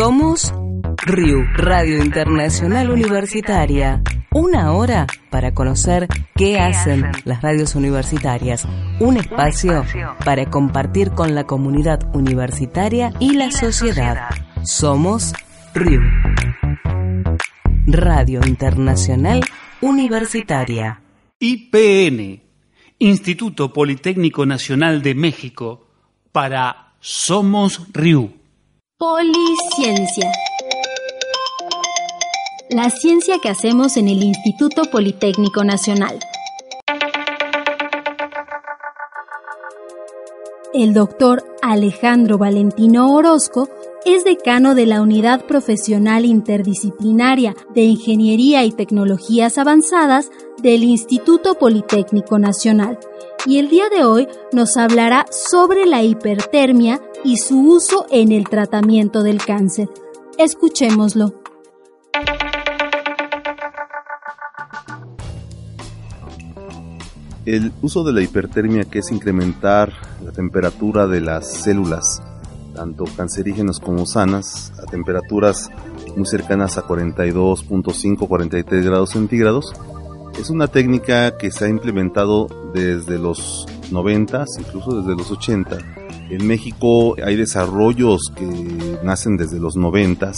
Somos RIU, Radio Internacional Universitaria. Una hora para conocer qué hacen las radios universitarias. Un espacio para compartir con la comunidad universitaria y la sociedad. Somos RIU. Radio Internacional Universitaria. IPN, Instituto Politécnico Nacional de México, para Somos RIU. Policiencia. La ciencia que hacemos en el Instituto Politécnico Nacional. El doctor Alejandro Valentino Orozco es decano de la Unidad Profesional Interdisciplinaria de Ingeniería y Tecnologías Avanzadas del Instituto Politécnico Nacional y el día de hoy nos hablará sobre la hipertermia y su uso en el tratamiento del cáncer. Escuchémoslo. El uso de la hipertermia, que es incrementar la temperatura de las células, tanto cancerígenas como sanas, a temperaturas muy cercanas a 42.5-43 grados centígrados, es una técnica que se ha implementado desde los 90, incluso desde los 80. En México hay desarrollos que nacen desde los 90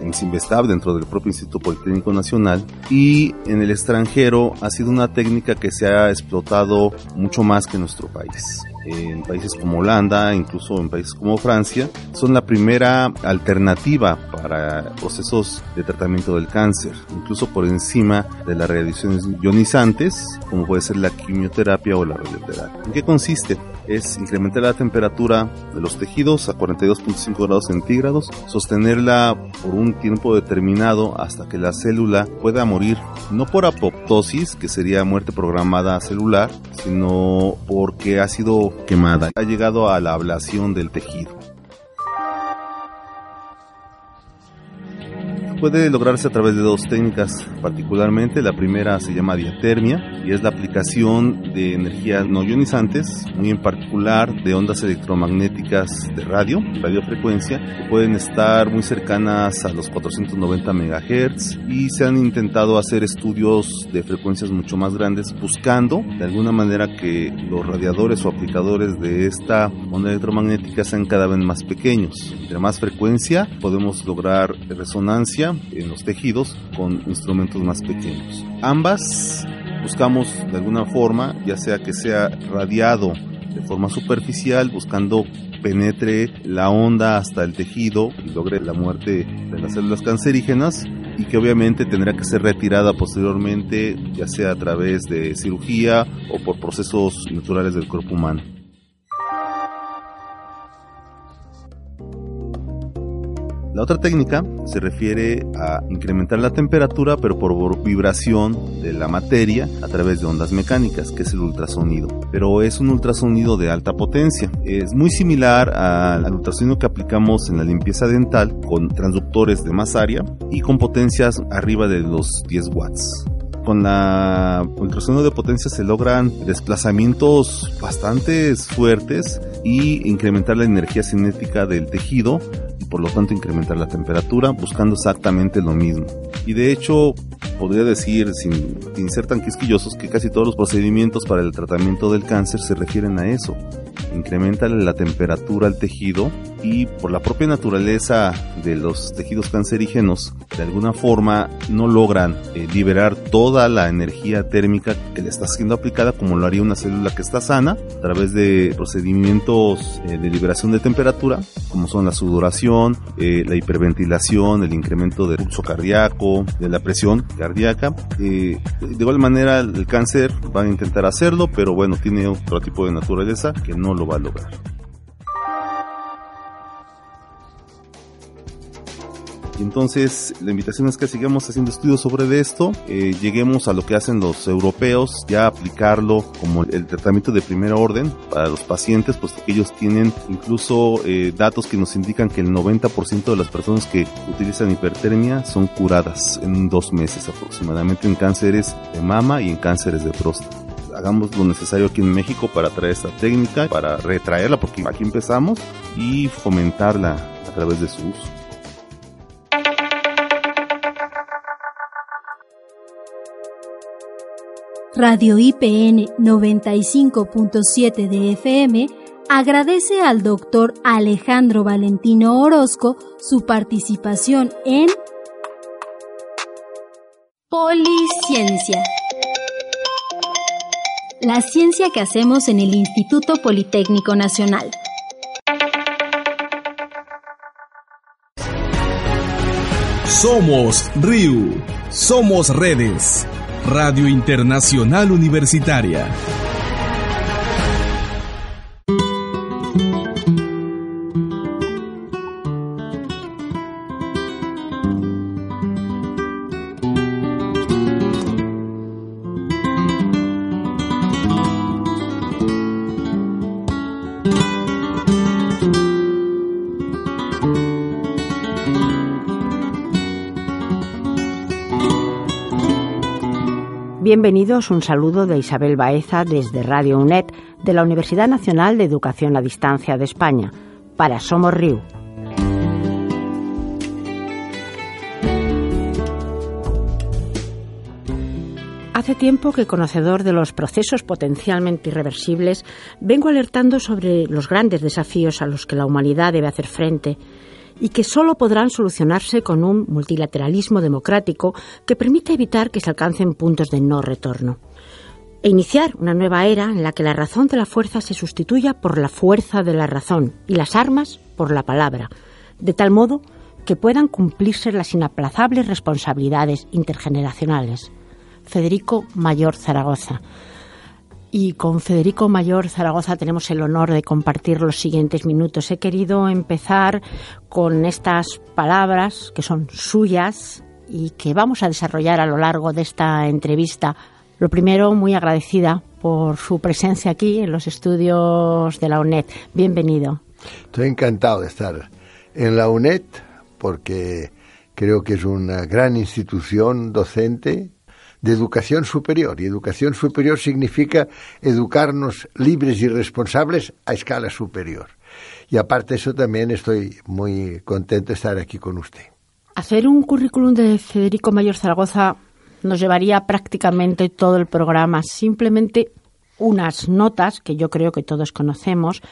en Simvestab dentro del propio Instituto Politécnico Nacional y en el extranjero ha sido una técnica que se ha explotado mucho más que en nuestro país en países como Holanda, incluso en países como Francia, son la primera alternativa para procesos de tratamiento del cáncer, incluso por encima de las radiaciones ionizantes, como puede ser la quimioterapia o la radioterapia. ¿En qué consiste? Es incrementar la temperatura de los tejidos a 42.5 grados centígrados, sostenerla por un tiempo determinado hasta que la célula pueda morir, no por apoptosis, que sería muerte programada celular, sino porque ha sido quemada. Ha llegado a la ablación del tejido. Puede lograrse a través de dos técnicas particularmente. La primera se llama diatermia y es la aplicación de energías no ionizantes, muy en particular de ondas electromagnéticas de radio, radiofrecuencia, que pueden estar muy cercanas a los 490 MHz y se han intentado hacer estudios de frecuencias mucho más grandes buscando de alguna manera que los radiadores o aplicadores de esta onda electromagnética sean cada vez más pequeños. De más frecuencia podemos lograr resonancia en los tejidos con instrumentos más pequeños. Ambas buscamos de alguna forma, ya sea que sea radiado de forma superficial, buscando penetre la onda hasta el tejido y logre la muerte de las células cancerígenas y que obviamente tendrá que ser retirada posteriormente, ya sea a través de cirugía o por procesos naturales del cuerpo humano. La otra técnica se refiere a incrementar la temperatura pero por vibración de la materia a través de ondas mecánicas, que es el ultrasonido. Pero es un ultrasonido de alta potencia. Es muy similar al ultrasonido que aplicamos en la limpieza dental con transductores de más área y con potencias arriba de los 10 watts con la ultrasonido de potencia se logran desplazamientos bastante fuertes y incrementar la energía cinética del tejido por lo tanto incrementar la temperatura buscando exactamente lo mismo. Y de hecho podría decir sin, sin ser tan quisquillosos que casi todos los procedimientos para el tratamiento del cáncer se refieren a eso. Incrementa la temperatura al tejido y por la propia naturaleza de los tejidos cancerígenos de alguna forma no logran eh, liberar toda la energía térmica que le está siendo aplicada como lo haría una célula que está sana a través de procedimientos eh, de liberación de temperatura como son la sudoración, eh, la hiperventilación, el incremento del pulso cardíaco, de la presión cardíaca. de igual manera el cáncer va a intentar hacerlo pero bueno tiene otro tipo de naturaleza que no lo va a lograr. Entonces la invitación es que sigamos haciendo estudios sobre esto, eh, lleguemos a lo que hacen los europeos, ya aplicarlo como el tratamiento de primer orden para los pacientes, puesto ellos tienen incluso eh, datos que nos indican que el 90% de las personas que utilizan hipertermia son curadas en dos meses aproximadamente en cánceres de mama y en cánceres de próstata hagamos lo necesario aquí en México para traer esta técnica, para retraerla, porque aquí empezamos, y fomentarla a través de su uso. Radio IPN 95.7 de FM agradece al doctor Alejandro Valentino Orozco su participación en Policiencia. La ciencia que hacemos en el Instituto Politécnico Nacional. Somos RIU. Somos redes. Radio Internacional Universitaria. Bienvenidos, un saludo de Isabel Baeza desde Radio UNED de la Universidad Nacional de Educación a Distancia de España, para Somos Riu. Hace tiempo que, conocedor de los procesos potencialmente irreversibles, vengo alertando sobre los grandes desafíos a los que la humanidad debe hacer frente y que solo podrán solucionarse con un multilateralismo democrático que permita evitar que se alcancen puntos de no retorno. E iniciar una nueva era en la que la razón de la fuerza se sustituya por la fuerza de la razón y las armas por la palabra, de tal modo que puedan cumplirse las inaplazables responsabilidades intergeneracionales. Federico Mayor Zaragoza, y con Federico Mayor Zaragoza tenemos el honor de compartir los siguientes minutos. He querido empezar con estas palabras que son suyas y que vamos a desarrollar a lo largo de esta entrevista. Lo primero, muy agradecida por su presencia aquí en los estudios de la UNED. Bienvenido. Estoy encantado de estar en la UNED porque creo que es una gran institución docente de educación superior. Y educación superior significa educarnos libres y responsables a escala superior. Y aparte de eso también estoy muy contento de estar aquí con usted. Hacer un currículum de Federico Mayor Zaragoza nos llevaría prácticamente todo el programa. Simplemente unas notas que yo creo que todos conocemos.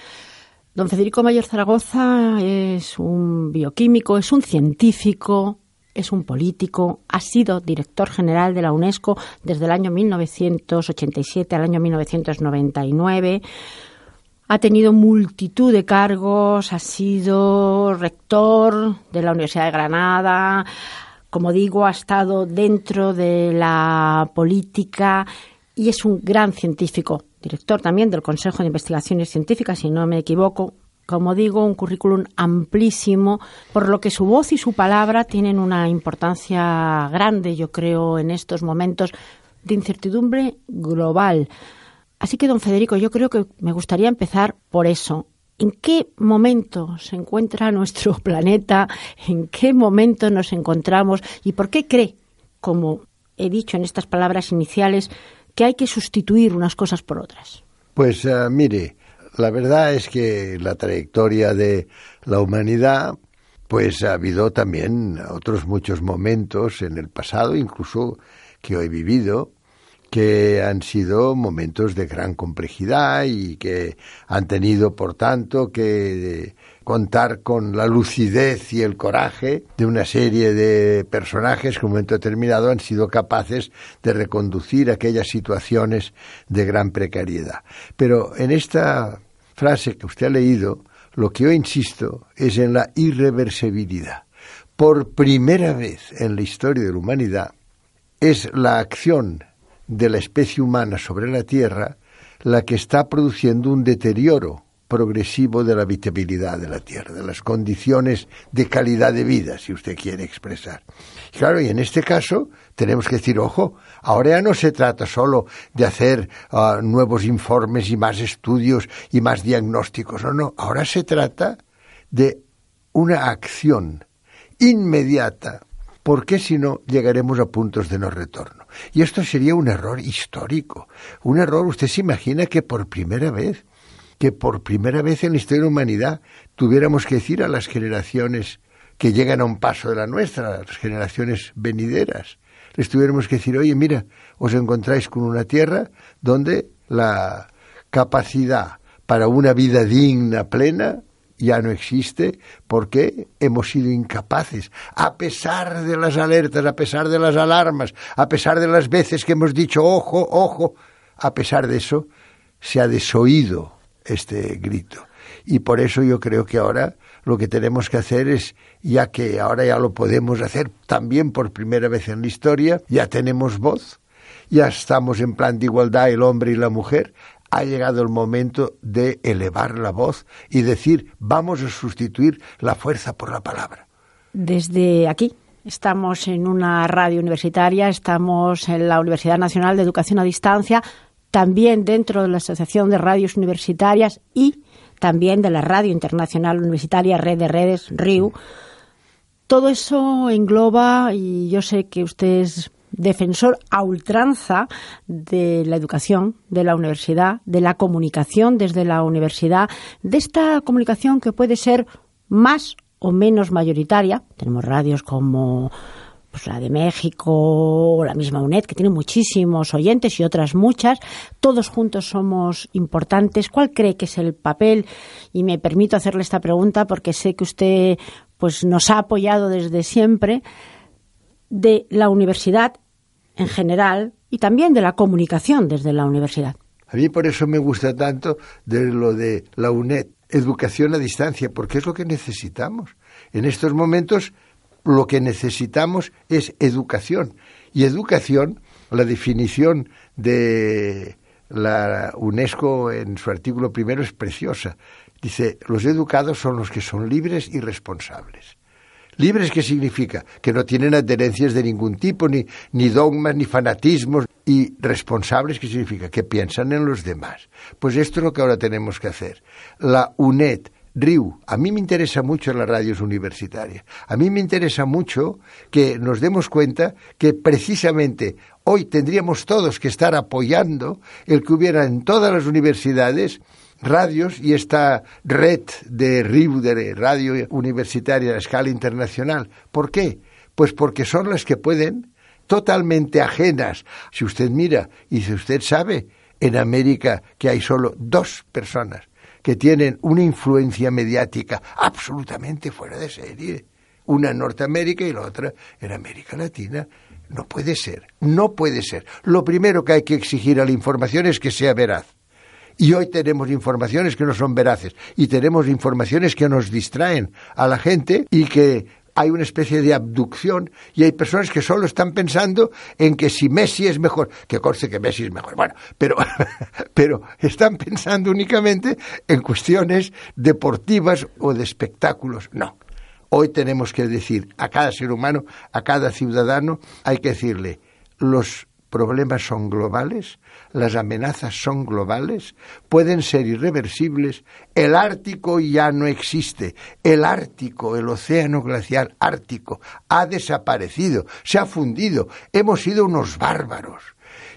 Don Federico Mayor Zaragoza es un bioquímico, es un científico, es un político, ha sido director general de la UNESCO desde el año 1987 al año 1999. Ha tenido multitud de cargos, ha sido rector de la Universidad de Granada, como digo, ha estado dentro de la política y es un gran científico, director también del Consejo de Investigaciones Científicas, si no me equivoco, como digo, un currículum amplísimo, por lo que su voz y su palabra tienen una importancia grande, yo creo, en estos momentos de incertidumbre global. Así que, don Federico, yo creo que me gustaría empezar por eso. ¿En qué momento se encuentra nuestro planeta? ¿En qué momento nos encontramos? ¿Y por qué cree, como he dicho en estas palabras iniciales, que hay que sustituir unas cosas por otras? Pues uh, mire, la verdad es que la trayectoria de la humanidad, pues ha habido también otros muchos momentos en el pasado, incluso que hoy he vivido, que han sido momentos de gran complejidad y que han tenido, por tanto, que contar con la lucidez y el coraje de una serie de personajes que en un momento determinado han sido capaces de reconducir aquellas situaciones de gran precariedad. Pero en esta frase que usted ha leído, lo que yo insisto es en la irreversibilidad. Por primera vez en la historia de la humanidad es la acción de la especie humana sobre la Tierra la que está produciendo un deterioro progresivo de la habitabilidad de la Tierra, de las condiciones de calidad de vida, si usted quiere expresar. Claro, y en este caso tenemos que decir, ojo, ahora ya no se trata solo de hacer uh, nuevos informes y más estudios y más diagnósticos, no, no, ahora se trata de una acción inmediata, porque si no llegaremos a puntos de no retorno. Y esto sería un error histórico, un error, usted se imagina que por primera vez, que por primera vez en la historia de la humanidad tuviéramos que decir a las generaciones que llegan a un paso de la nuestra, las generaciones venideras, les tuviéramos que decir, oye, mira, os encontráis con una tierra donde la capacidad para una vida digna, plena, ya no existe porque hemos sido incapaces, a pesar de las alertas, a pesar de las alarmas, a pesar de las veces que hemos dicho ojo, ojo, a pesar de eso, se ha desoído este grito. Y por eso yo creo que ahora lo que tenemos que hacer es, ya que ahora ya lo podemos hacer también por primera vez en la historia, ya tenemos voz, ya estamos en plan de igualdad el hombre y la mujer, ha llegado el momento de elevar la voz y decir vamos a sustituir la fuerza por la palabra. Desde aquí estamos en una radio universitaria, estamos en la Universidad Nacional de Educación a Distancia, también dentro de la Asociación de Radios Universitarias y también de la Radio Internacional Universitaria Red de Redes, RIU. Todo eso engloba, y yo sé que usted es defensor a ultranza de la educación, de la universidad, de la comunicación desde la universidad, de esta comunicación que puede ser más o menos mayoritaria. Tenemos radios como pues, la de México o la misma UNED, que tiene muchísimos oyentes y otras muchas. Todos juntos somos importantes. ¿Cuál cree que es el papel? Y me permito hacerle esta pregunta porque sé que usted pues, nos ha apoyado desde siempre de la universidad en general y también de la comunicación desde la universidad. A mí por eso me gusta tanto de lo de la UNED, educación a distancia, porque es lo que necesitamos. En estos momentos lo que necesitamos es educación. Y educación, la definición de la UNESCO en su artículo primero es preciosa. Dice, los educados son los que son libres y responsables. ¿Libres qué significa? Que no tienen adherencias de ningún tipo, ni, ni dogmas, ni fanatismos. ¿Y responsables qué significa? Que piensan en los demás. Pues esto es lo que ahora tenemos que hacer. La UNED, RIU, a mí me interesa mucho las radios universitarias. A mí me interesa mucho que nos demos cuenta que precisamente hoy tendríamos todos que estar apoyando el que hubiera en todas las universidades radios y esta red de RIU, de radio universitaria a escala internacional. ¿Por qué? Pues porque son las que pueden, totalmente ajenas. Si usted mira y si usted sabe, en América que hay solo dos personas que tienen una influencia mediática absolutamente fuera de serie. Una en Norteamérica y la otra en América Latina. No puede ser, no puede ser. Lo primero que hay que exigir a la información es que sea veraz. Y hoy tenemos informaciones que no son veraces y tenemos informaciones que nos distraen a la gente y que hay una especie de abducción y hay personas que solo están pensando en que si Messi es mejor, que conste que Messi es mejor, bueno, pero, pero están pensando únicamente en cuestiones deportivas o de espectáculos. No. Hoy tenemos que decir a cada ser humano, a cada ciudadano, hay que decirle, los problemas son globales, las amenazas son globales, pueden ser irreversibles, el Ártico ya no existe, el Ártico, el océano glacial ártico, ha desaparecido, se ha fundido, hemos sido unos bárbaros.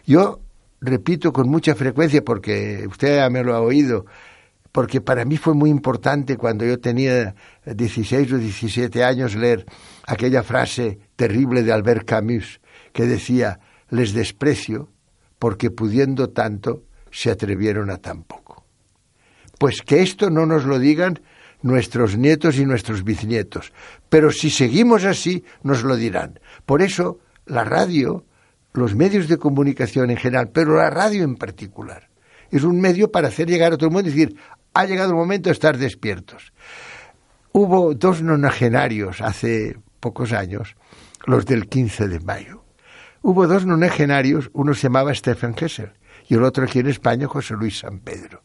Yo repito con mucha frecuencia, porque usted ya me lo ha oído, porque para mí fue muy importante cuando yo tenía 16 o 17 años leer aquella frase terrible de Albert Camus que decía, les desprecio porque pudiendo tanto se atrevieron a tan poco. Pues que esto no nos lo digan nuestros nietos y nuestros bisnietos, pero si seguimos así nos lo dirán. Por eso la radio, los medios de comunicación en general, pero la radio en particular, es un medio para hacer llegar a todo el mundo y decir, ha llegado el momento de estar despiertos. Hubo dos nonagenarios hace pocos años, los del 15 de mayo, Hubo dos nonagenarios, uno se llamaba Stephen Hessel y el otro aquí en España José Luis San Pedro,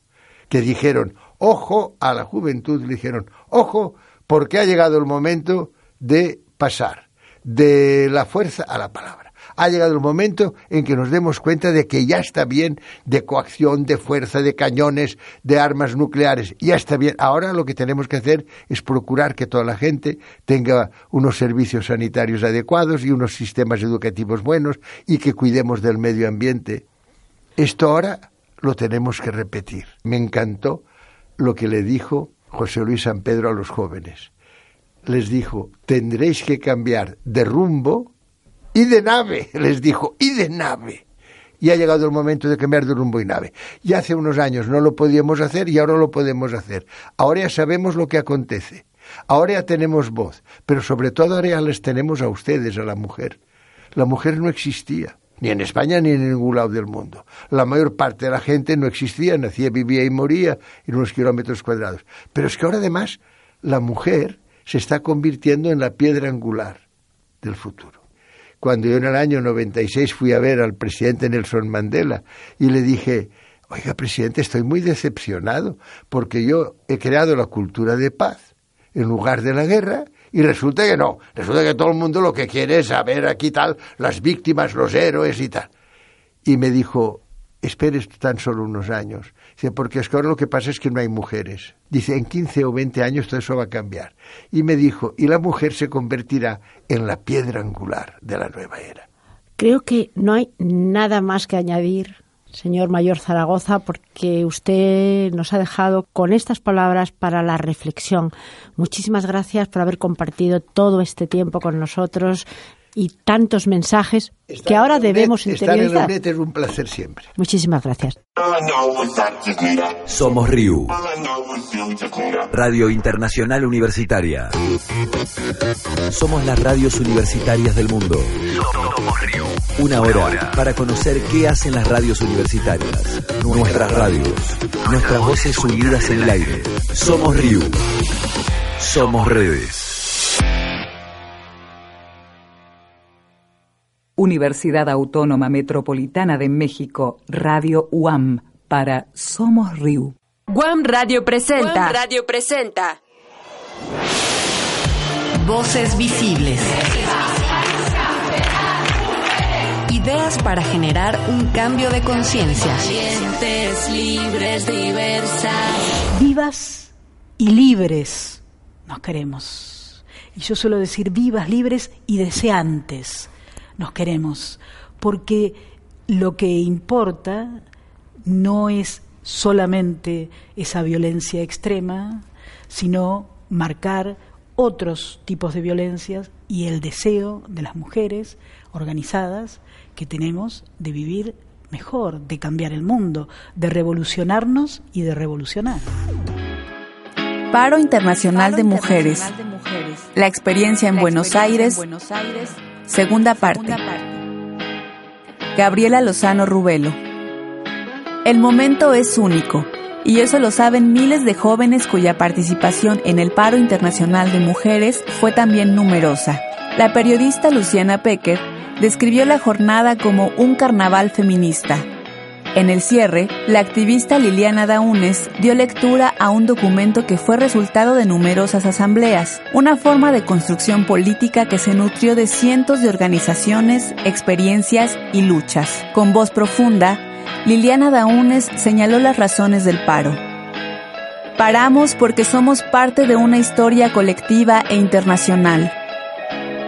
que dijeron, ojo a la juventud, le dijeron, ojo, porque ha llegado el momento de pasar de la fuerza a la palabra. Ha llegado el momento en que nos demos cuenta de que ya está bien de coacción, de fuerza, de cañones, de armas nucleares. Ya está bien. Ahora lo que tenemos que hacer es procurar que toda la gente tenga unos servicios sanitarios adecuados y unos sistemas educativos buenos y que cuidemos del medio ambiente. Esto ahora lo tenemos que repetir. Me encantó lo que le dijo José Luis San Pedro a los jóvenes. Les dijo, tendréis que cambiar de rumbo y de nave, les dijo, y de nave. Y ha llegado el momento de cambiar de rumbo y nave. Ya hace unos años no lo podíamos hacer y ahora lo podemos hacer. Ahora ya sabemos lo que acontece. Ahora ya tenemos voz, pero sobre todo ahora ya les tenemos a ustedes, a la mujer. La mujer no existía ni en España ni en ningún lado del mundo. La mayor parte de la gente no existía, nacía, vivía y moría en unos kilómetros cuadrados. Pero es que ahora además la mujer se está convirtiendo en la piedra angular del futuro. Cuando yo en el año 96 fui a ver al presidente Nelson Mandela y le dije, oiga presidente, estoy muy decepcionado porque yo he creado la cultura de paz en lugar de la guerra y resulta que no, resulta que todo el mundo lo que quiere es saber aquí tal, las víctimas, los héroes y tal. Y me dijo, esperes tan solo unos años. Dice, porque es que ahora lo que pasa es que no hay mujeres. Dice, en 15 o 20 años todo eso va a cambiar. Y me dijo, y la mujer se convertirá en la piedra angular de la nueva era. Creo que no hay nada más que añadir señor Mayor Zaragoza, porque usted nos ha dejado con estas palabras para la reflexión. Muchísimas gracias por haber compartido todo este tiempo con nosotros y tantos mensajes que ahora debemos interiorizar. Estar en es un placer siempre. Muchísimas gracias. Somos RIU, Radio Internacional Universitaria. Somos las radios universitarias del mundo. Somos RIU. Una hora para conocer qué hacen las radios universitarias, nuestras radios, nuestras voces unidas en el aire. Somos RIU. Somos redes. Universidad Autónoma Metropolitana de México, Radio UAM, para Somos Riu. UAM Radio presenta. Radio presenta. Voces visibles. Ideas para generar un cambio de conciencia. libres, diversas. Vivas y libres nos queremos. Y yo suelo decir vivas, libres y deseantes nos queremos, porque lo que importa no es solamente esa violencia extrema, sino marcar otros tipos de violencias y el deseo de las mujeres organizadas que tenemos de vivir mejor, de cambiar el mundo, de revolucionarnos y de revolucionar. Paro Internacional, de, mujeres. La experiencia en, Buenos Aires Segunda parte. Gabriela Lozano Rubelo. El momento es único, y eso lo saben miles de jóvenes cuya participación en el paro internacional de mujeres fue también numerosa. La periodista Luciana Pecker describió la jornada como un carnaval feminista, en el cierre, la activista Liliana Daunes dio lectura a un documento que fue resultado de numerosas asambleas, una forma de construcción política que se nutrió de cientos de organizaciones, experiencias y luchas. Con voz profunda, Liliana Daunes señaló las razones del paro. Paramos porque somos parte de una historia colectiva e internacional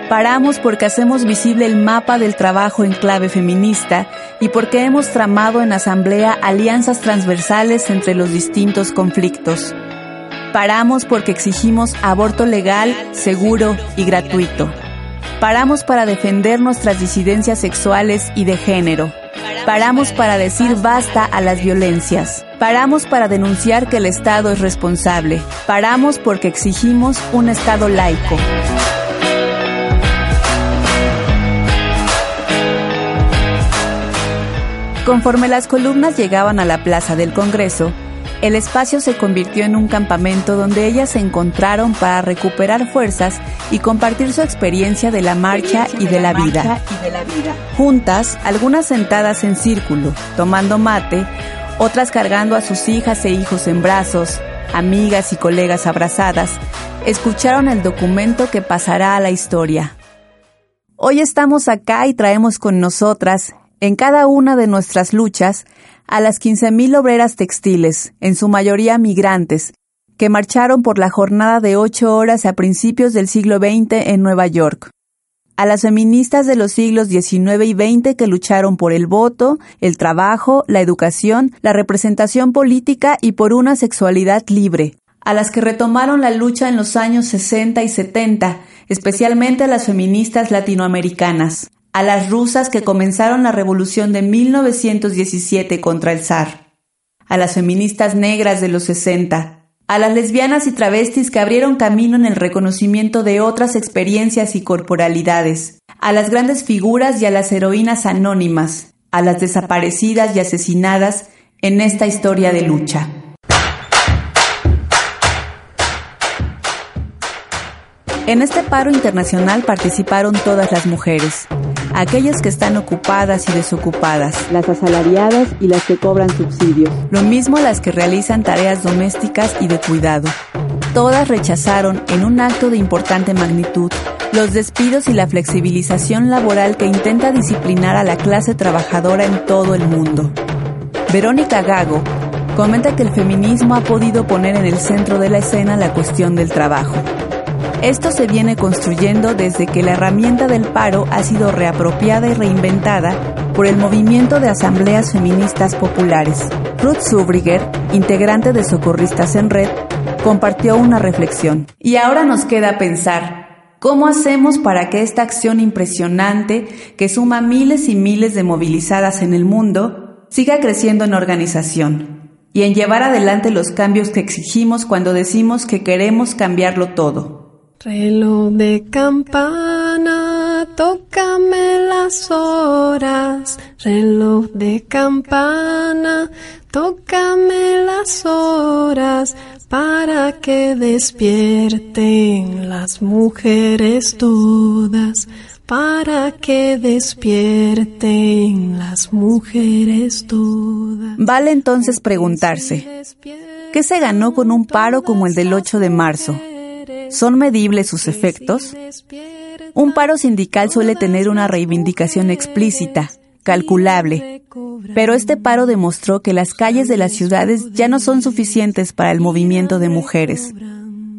Paramos porque hacemos visible el mapa del trabajo en clave feminista y porque hemos tramado en asamblea alianzas transversales entre los distintos conflictos. Paramos porque exigimos aborto legal, seguro y gratuito. Paramos para defender nuestras disidencias sexuales y de género. Paramos para decir basta a las violencias. Paramos para denunciar que el Estado es responsable. Paramos porque exigimos un Estado laico. Conforme las columnas llegaban a la plaza del Congreso, el espacio se convirtió en un campamento donde ellas se encontraron para recuperar fuerzas y compartir su experiencia de la marcha y de la vida. Juntas, algunas sentadas en círculo, tomando mate, otras cargando a sus hijas e hijos en brazos, amigas y colegas abrazadas, escucharon el documento que pasará a la historia. Hoy estamos acá y traemos con nosotras, en cada una de nuestras luchas, a las 15.000 obreras textiles, en su mayoría migrantes, que marcharon por la jornada de ocho horas a principios del siglo XX en Nueva York. A las feministas de los siglos XIX y XX que lucharon por el voto, el trabajo, la educación, la representación política y por una sexualidad libre. A las que retomaron la lucha en los años 60 y 70, especialmente a las feministas latinoamericanas. A las rusas que comenzaron la revolución de 1917 contra el zar. A las feministas negras de los 60, a las lesbianas y travestis que abrieron camino en el reconocimiento de otras experiencias y corporalidades, a las grandes figuras y a las heroínas anónimas, a las desaparecidas y asesinadas en esta historia de lucha. En este paro internacional participaron todas las mujeres, aquellas que están ocupadas y desocupadas, las asalariadas y las que cobran subsidios, lo mismo las que realizan tareas domésticas y de cuidado. Todas rechazaron, en un acto de importante magnitud, los despidos y la flexibilización laboral que intenta disciplinar a la clase trabajadora en todo el mundo. Verónica Gago comenta que el feminismo ha podido poner en el centro de la escena la cuestión del trabajo. Esto se viene construyendo desde que la herramienta del paro ha sido reapropiada y reinventada por el movimiento de asambleas feministas populares. Ruth Zubriger, integrante de Socorristas en Red, compartió una reflexión. Y ahora nos queda pensar, ¿cómo hacemos para que esta acción impresionante, que suma miles y miles de movilizadas en el mundo, siga creciendo en organización? y en llevar adelante los cambios que exigimos cuando decimos que queremos cambiarlo todo. Reloj de campana, tócame las horas. Reloj de campana, tócame las horas para que despierten las mujeres todas. Para que despierten las mujeres todas. Vale entonces preguntarse, ¿qué se ganó con un paro como el del 8 de marzo? ¿Son medibles sus efectos? Un paro sindical suele tener una reivindicación explícita, calculable, pero este paro demostró que las calles de las ciudades ya no son suficientes para el movimiento de mujeres.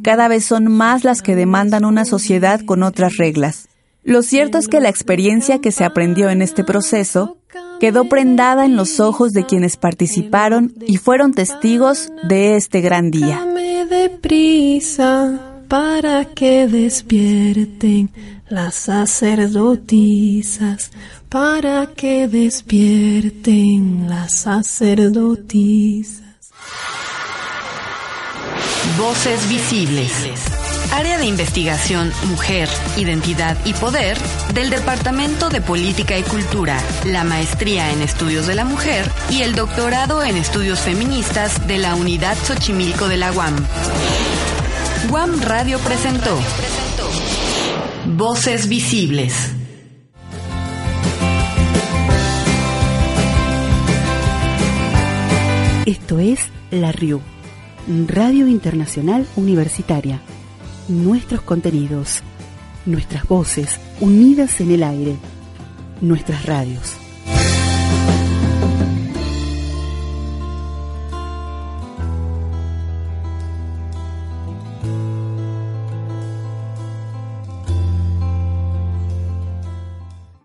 Cada vez son más las que demandan una sociedad con otras reglas. Lo cierto es que la experiencia que se aprendió en este proceso quedó prendada en los ojos de quienes participaron y fueron testigos de este gran día para que despierten las sacerdotisas, para que despierten las sacerdotisas. Voces visibles. Área de investigación Mujer, Identidad y Poder del Departamento de Política y Cultura, la maestría en Estudios de la Mujer y el doctorado en Estudios Feministas de la Unidad Xochimilco de la UAM. Guam Radio presentó Voces Visibles. Esto es La RIU, Radio Internacional Universitaria. Nuestros contenidos, nuestras voces unidas en el aire, nuestras radios.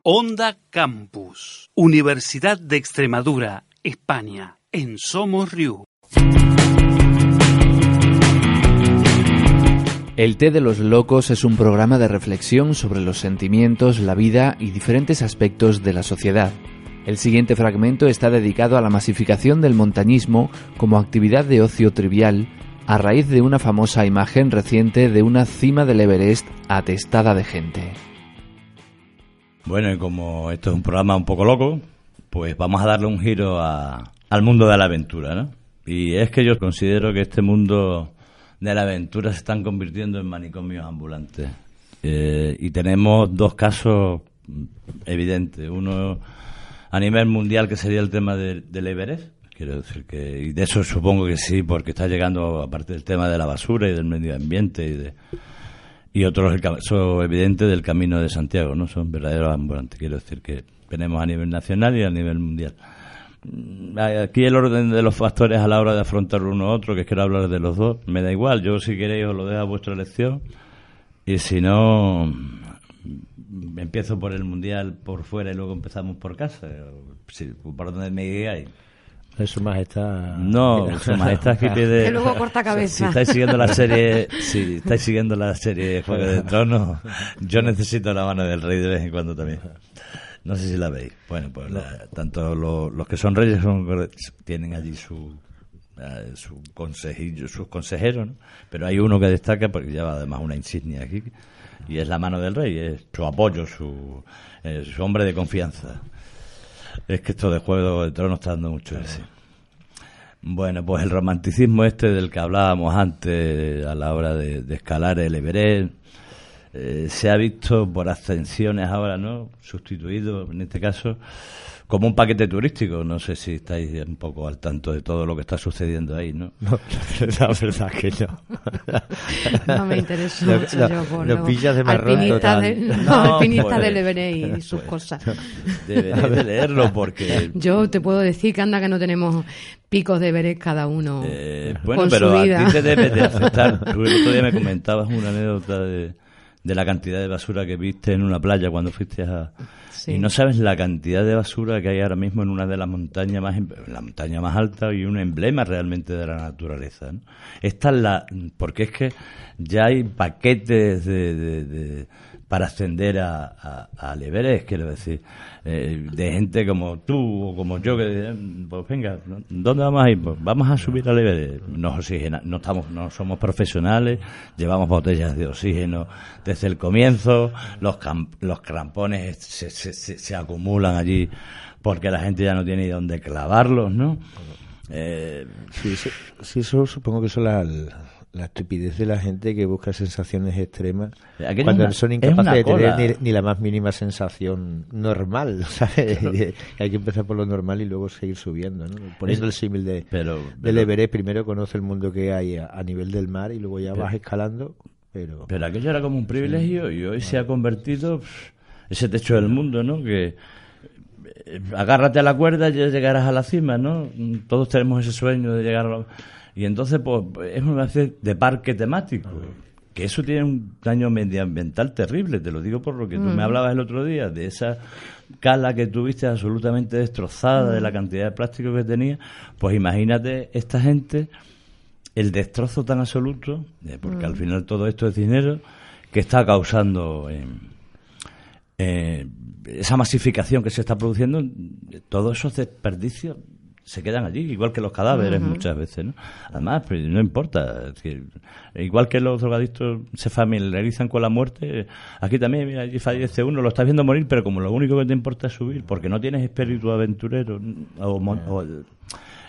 Onda Campus, Universidad de Extremadura, España, en Somos Riu. El Té de los Locos es un programa de reflexión sobre los sentimientos, la vida y diferentes aspectos de la sociedad. El siguiente fragmento está dedicado a la masificación del montañismo como actividad de ocio trivial a raíz de una famosa imagen reciente de una cima del Everest atestada de gente. Bueno, y como esto es un programa un poco loco, pues vamos a darle un giro al mundo de la aventura, ¿no? Y es que yo considero que este mundo de la aventura se están convirtiendo en manicomios ambulantes. Eh, y tenemos dos casos evidentes. Uno a nivel mundial, que sería el tema del Everest, quiero decir que y de eso supongo que sí, porque está llegando aparte del tema de la basura y del medio ambiente y de y otros el caso evidente del Camino de Santiago, no son verdaderos ambulantes, quiero decir que tenemos a nivel nacional y a nivel mundial. Mm, Aquí el orden de los factores a la hora de afrontar uno a otro, que quiero hablar de los dos, me da igual, yo si queréis os lo dejo a vuestra elección. Y si no mm, empiezo por el mundial por fuera y luego empezamos por casa, si, por donde me guiáis. Su majestad. No, su majestad aquí pide. Que luego corta cabeza. Si estáis siguiendo la serie, si estáis siguiendo la serie Juego de Tronos, yo necesito la mano del rey de vez en cuando también. No sé si la veis. Bueno, pues la- tanto lo- los que son reyes son, tienen allí su su consejillo, sus consejeros, ¿no? pero hay uno que destaca porque lleva además una insignia aquí y es la mano del rey, es su apoyo, su, eh, su hombre de confianza. Es que esto de Juego de Tronos está dando mucho sí. Bueno, pues el romanticismo este del que hablábamos antes a la hora de, de escalar el Everest eh, se ha visto por ascensiones ahora, ¿no? Sustituido, en este caso, como un paquete turístico. No sé si estáis un poco al tanto de todo lo que está sucediendo ahí, ¿no? No, la verdad que no. No me interesa Lo- mucho lo- yo por lo los pillas de marrón alpinistas total. del- los No, alpinistas pues, del Everest y sus cosas. Deberíais de leerlo porque... Yo te puedo decir que anda que no tenemos picos de Everest cada uno Eh, bueno, con pero su a vida. ti te debe de afectar. Tú el otro día me comentabas una anécdota de, de la cantidad de basura que viste en una playa cuando fuiste a... Sí. Y no sabes la cantidad de basura que hay ahora mismo en una de las montañas más, em- la montaña más alta y un emblema realmente de la naturaleza. ¿no? Esta es la, porque es que ya hay paquetes de, de- de- para ascender a, a, al quiero decir, eh, de gente como tú o como yo que pues venga. ¿dónde vamos a ir? Pues vamos a subir al Everest. Nos oxigena, no estamos, no somos profesionales, llevamos botellas de oxígeno desde el comienzo, los cam- los crampones se, se, se, se acumulan allí porque la gente ya no tiene ni dónde clavarlos, ¿no? Eh, Sí, sí, sí, eso supongo que son la, la estupidez de la gente que busca sensaciones extremas cuando una- son es incapaces de tener ni, ni la más mínima sensación normal, ¿sabes? Hay que empezar por lo normal y luego seguir subiendo, ¿no? Poniendo el símil de, Pero- del Everest, primero conoce el mundo que hay a, a nivel del mar y luego ya Pero- vas escalando, pero... Pero aquello era como un privilegio y hoy se ha convertido pff, ese techo del mundo, ¿no? Que eh, agárrate a la cuerda y ya llegarás a la cima, ¿no? Todos tenemos ese sueño de llegar a la... Y entonces, pues, es una especie de parque temático. Que eso tiene un daño medioambiental terrible, te lo digo por lo que tú Mm. me hablabas el otro día, de esa cala que tuviste absolutamente destrozada, de la cantidad de plástico que tenía. Pues imagínate esta gente el destrozo tan absoluto, eh, porque Mm. al final todo esto es dinero, que está causando eh, eh, esa masificación que se está produciendo, todos esos desperdicios se quedan allí, igual que los cadáveres muchas veces, ¿no? Además, pues, no importa, es que, igual que los drogadictos se familiarizan con la muerte, aquí también, mira, allí fallece uno, lo estás viendo morir, pero como lo único que te importa es subir, porque no tienes espíritu aventurero, o, mon- o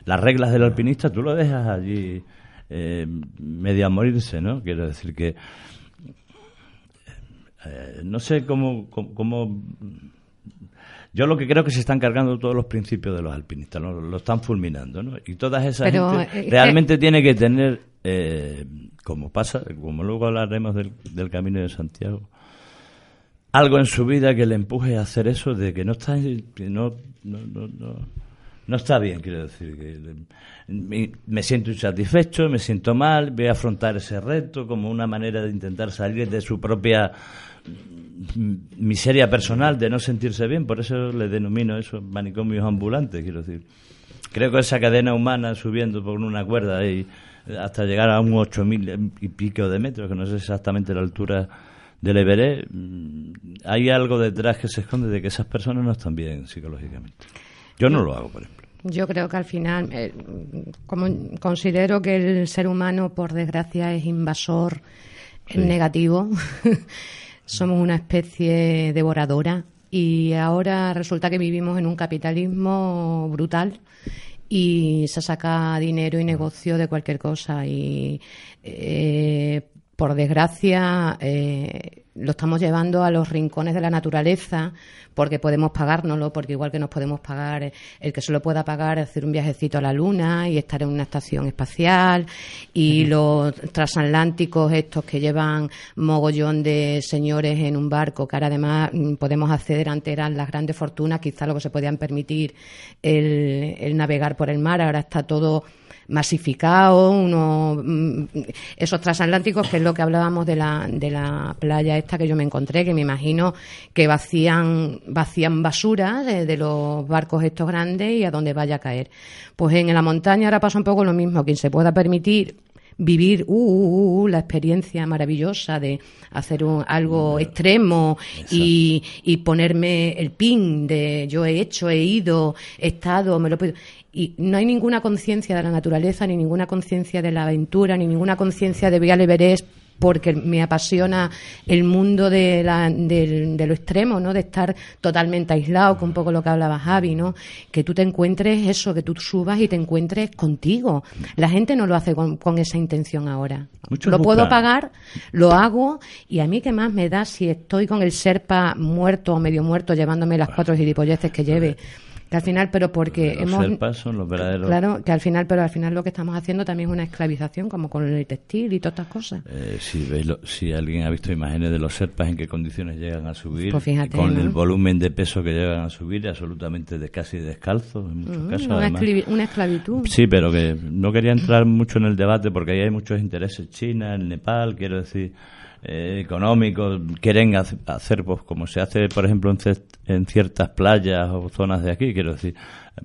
las reglas del alpinista, tú lo dejas allí eh, medio a morirse, ¿no? Quiero decir que eh, no sé cómo, cómo, cómo- yo lo que creo que se están cargando todos los principios de los alpinistas, ¿no? lo están fulminando, ¿no? Y toda esa Pero, gente eh, realmente tiene que tener, eh, como pasa, como luego hablaremos del, del Camino de Santiago, algo en su vida que le empuje a hacer eso de que no está, que no, no, no, no, no está bien, quiero decir. que le- me, siento insatisfecho, me siento mal, voy a afrontar ese reto como una manera de intentar salir de su propia miseria personal, de no sentirse bien. Por eso le denomino eso manicomios ambulantes, quiero decir. Creo que esa cadena humana subiendo por una cuerda ahí hasta llegar a un 8.000 y pico de metros, que no sé exactamente la altura del Everest, mm, hay algo detrás que se esconde de que esas personas no están bien psicológicamente. Yo no lo hago, por ejemplo. Yo creo que al final, eh, como considero que el ser humano, por desgracia, es invasor, es Sí. negativo. Somos una especie devoradora y ahora resulta que vivimos en un capitalismo brutal y se saca dinero y negocio de cualquier cosa y eh, por desgracia eh, lo estamos llevando a los rincones de la naturaleza porque podemos pagárnoslo, porque igual que nos podemos pagar, el que solo pueda pagar hacer un viajecito a la luna y estar en una estación espacial. Y los transatlánticos estos que llevan mogollón de señores en un barco, que ahora además mm, podemos acceder ante eran las grandes fortunas, quizá lo que se podían permitir el, el navegar por el mar, ahora está todo masificado, uno, mm, esos transatlánticos, que es lo que hablábamos de la, de la playa esta que yo me encontré, que me imagino que vacían, vacían basura de, de los barcos estos grandes y a donde vaya a caer. Pues en la montaña ahora pasa un poco lo mismo, quien se pueda permitir vivir uh, uh, uh, la experiencia maravillosa de hacer un, algo extremo y, y, ponerme el pin de yo he hecho, he ido, he estado, me lo puedo y no hay ninguna conciencia de la naturaleza, ni ninguna conciencia de la aventura, ni ninguna conciencia de Vía Everest porque me apasiona el mundo de, la, de, lo extremo, ¿no? De estar totalmente aislado, con un poco lo que hablaba Javi, ¿no? Que tú te encuentres eso, que tú subas y te encuentres contigo. La gente no lo hace con, esa intención ahora. lo puedo pagar, lo hago y a mí qué más me da si estoy con el serpa muerto o medio muerto llevándome las cuatro gilipolleces que lleve que al final, pero porque hemos... los verdaderos... Claro, que al final, pero al final lo que estamos haciendo también es una esclavización, como con el textil y todas estas cosas. Eh, si, veis si alguien ha visto imágenes de los serpas, en qué condiciones llegan a subir, pues con el volumen de peso que llegan a subir, absolutamente de, casi descalzos en muchos casos. Una, esclavitud. Sí, pero que no quería entrar mucho en el debate porque ahí hay muchos intereses. China, el Nepal, quiero decir eh, económicos quieren hacer, pues como se hace, por ejemplo, en, en, ciertas playas o zonas de aquí, quiero decir,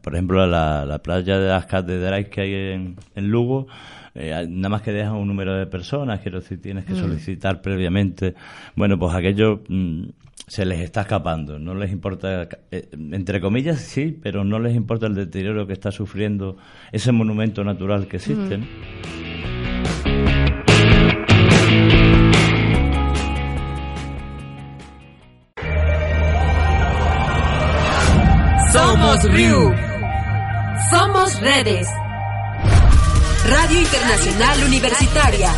por ejemplo, la, la playa de las catedrales que hay en, en Lugo, eh, nada más que dejan un número de personas, quiero decir, tienes que mm. solicitar previamente. Bueno, pues aquello mm, se les está escapando, no les importa, eh, entre comillas sí, pero no les importa el deterioro que está sufriendo ese monumento natural que existe. Mm. Somos RIU. Somos redes. Radio Internacional Universitaria.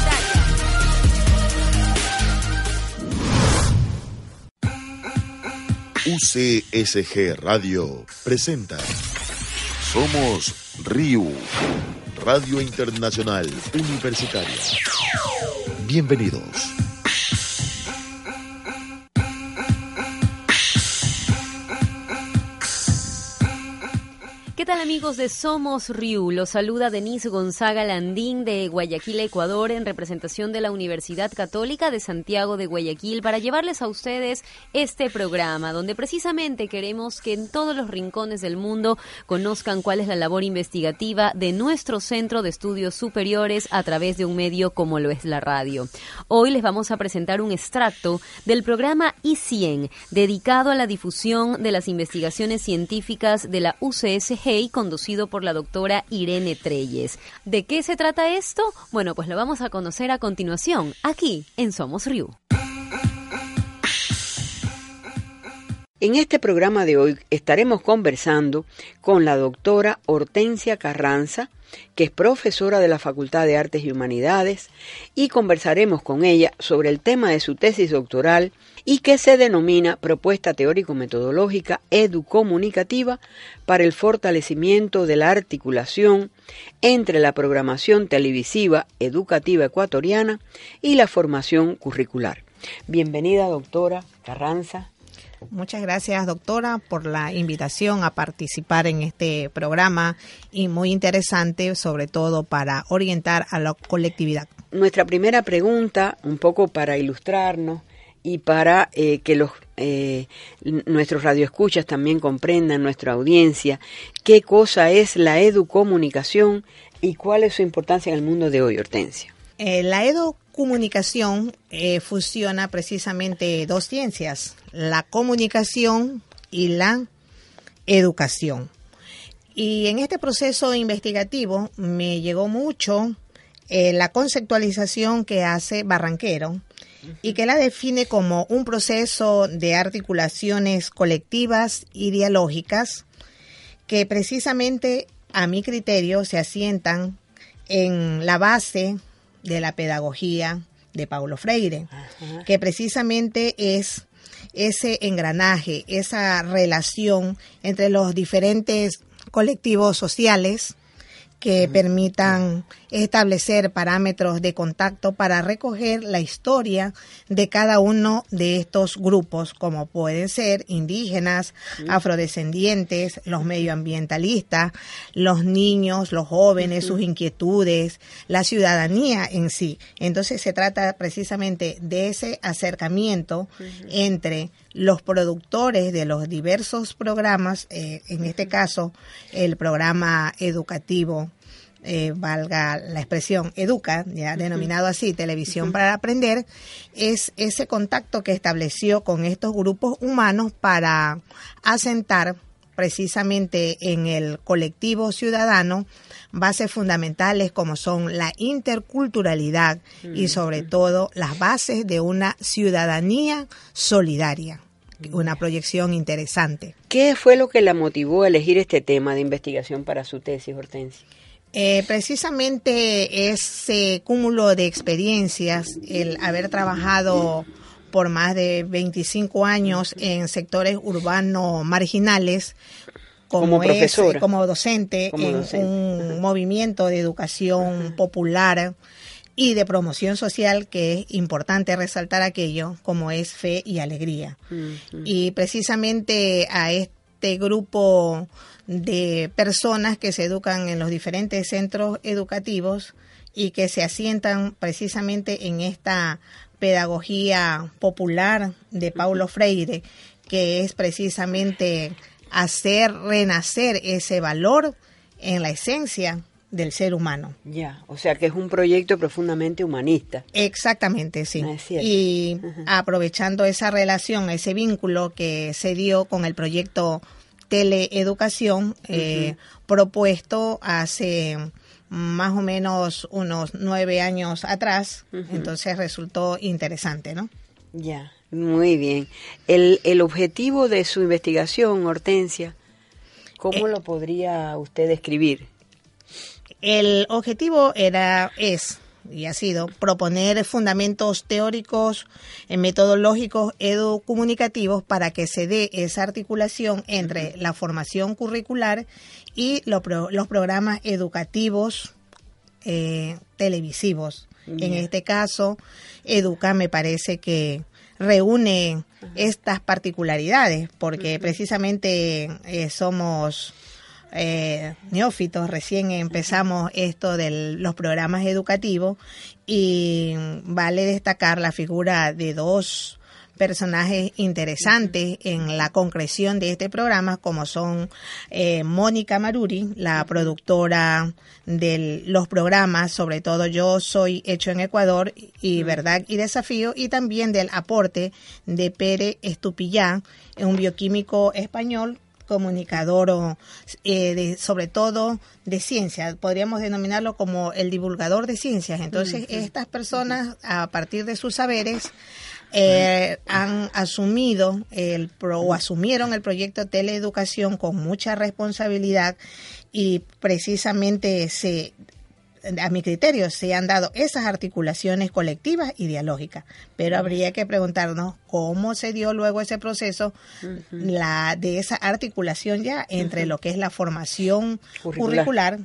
UCSG Radio presenta Somos RIU, Radio Internacional Universitaria. Bienvenidos. Tal amigos de Somos Riu? Los saluda Denise Gonzaga Landín de Guayaquil, Ecuador, en representación de la Universidad Católica de Santiago de Guayaquil para llevarles a ustedes este programa, donde precisamente queremos que en todos los rincones del mundo conozcan cuál es la labor investigativa de nuestro Centro de Estudios Superiores a través de un medio como lo es la radio. Hoy les vamos a presentar un extracto del programa I100, dedicado a la difusión de las investigaciones científicas de la UCSG conducido por la doctora Irene Treyes. ¿De qué se trata esto? Bueno, pues lo vamos a conocer a continuación, aquí en Somos Riu. En este programa de hoy estaremos conversando con la doctora Hortensia Carranza, que es profesora de la Facultad de Artes y Humanidades, y conversaremos con ella sobre el tema de su tesis doctoral y que se denomina Propuesta Teórico-Metodológica Educomunicativa para el fortalecimiento de la articulación entre la programación televisiva educativa ecuatoriana y la formación curricular. Bienvenida, doctora Carranza. Muchas gracias, doctora, por la invitación a participar en este programa y muy interesante, sobre todo para orientar a la colectividad. Nuestra primera pregunta, un poco para ilustrarnos, y para eh, que los eh, nuestros radioescuchas también comprendan nuestra audiencia qué cosa es la educomunicación y cuál es su importancia en el mundo de hoy, Hortensia. Eh, la educomunicación eh, fusiona precisamente dos ciencias, la comunicación y la educación. Y en este proceso investigativo me llegó mucho la conceptualización que hace Barranquero y que la define como un proceso de articulaciones colectivas y dialógicas que precisamente a mi criterio se asientan en la base de la pedagogía, de Paulo Freire, que precisamente es ese engranaje, esa relación entre los diferentes colectivos sociales que permitan establecer parámetros de contacto para recoger la historia de cada uno de estos grupos, como pueden ser indígenas, afrodescendientes, los medioambientalistas, los niños, los jóvenes, sus inquietudes, la ciudadanía en sí. Entonces se trata precisamente de ese acercamiento entre los productores de los diversos programas, eh, en este caso el programa educativo, eh, valga la expresión, Educa, ya denominado así, Televisión para Aprender, es ese contacto que estableció con estos grupos humanos para asentar precisamente en el colectivo ciudadano bases fundamentales como son la interculturalidad y sobre todo las bases de una ciudadanía solidaria una proyección interesante. ¿Qué fue lo que la motivó a elegir este tema de investigación para su tesis, Hortensia? Eh, precisamente ese cúmulo de experiencias, el haber trabajado por más de 25 años en sectores urbanos marginales, como, como docente en un movimiento de educación popular y de promoción social que es importante resaltar aquello como es fe y alegría. Y precisamente a este grupo de personas que se educan en los diferentes centros educativos y que se asientan precisamente en esta pedagogía popular de Paulo Freire, que es precisamente hacer renacer ese valor en la esencia del ser humano. Ya, o sea que es un proyecto profundamente humanista. Exactamente, sí. y aprovechando esa relación, ese vínculo que se dio con el proyecto Teleeducación, eh, propuesto hace más o menos unos nueve años atrás, entonces resultó interesante, ¿no? Ya, muy bien. El, el objetivo de su investigación, Hortensia, ¿cómo eh, lo podría usted describir? El objetivo era, es y ha sido proponer fundamentos teóricos, eh, metodológicos, educomunicativos para que se dé esa articulación entre la formación curricular y los programas educativos eh, televisivos. En este caso, Educa me parece que reúne estas particularidades porque precisamente eh, somos eh, neófitos, recién empezamos esto de los programas educativos y vale destacar la figura de dos personajes interesantes en la concreción de este programa, como son eh, Mónica Maruri, la productora de los programas, sobre todo Yo Soy Hecho en Ecuador y Verdad y Desafío, y también del aporte de Pere Estupillán, un bioquímico español comunicador, eh, de, sobre todo de ciencia, podríamos denominarlo como el divulgador de ciencias. Entonces, estas personas, a partir de sus saberes, eh, han asumido el pro, o asumieron el proyecto Teleeducación con mucha responsabilidad y precisamente se a mi criterio, se han dado esas articulaciones colectivas y dialógicas, pero habría que preguntarnos cómo se dio luego ese proceso la, de esa articulación ya entre lo que es la formación curricular,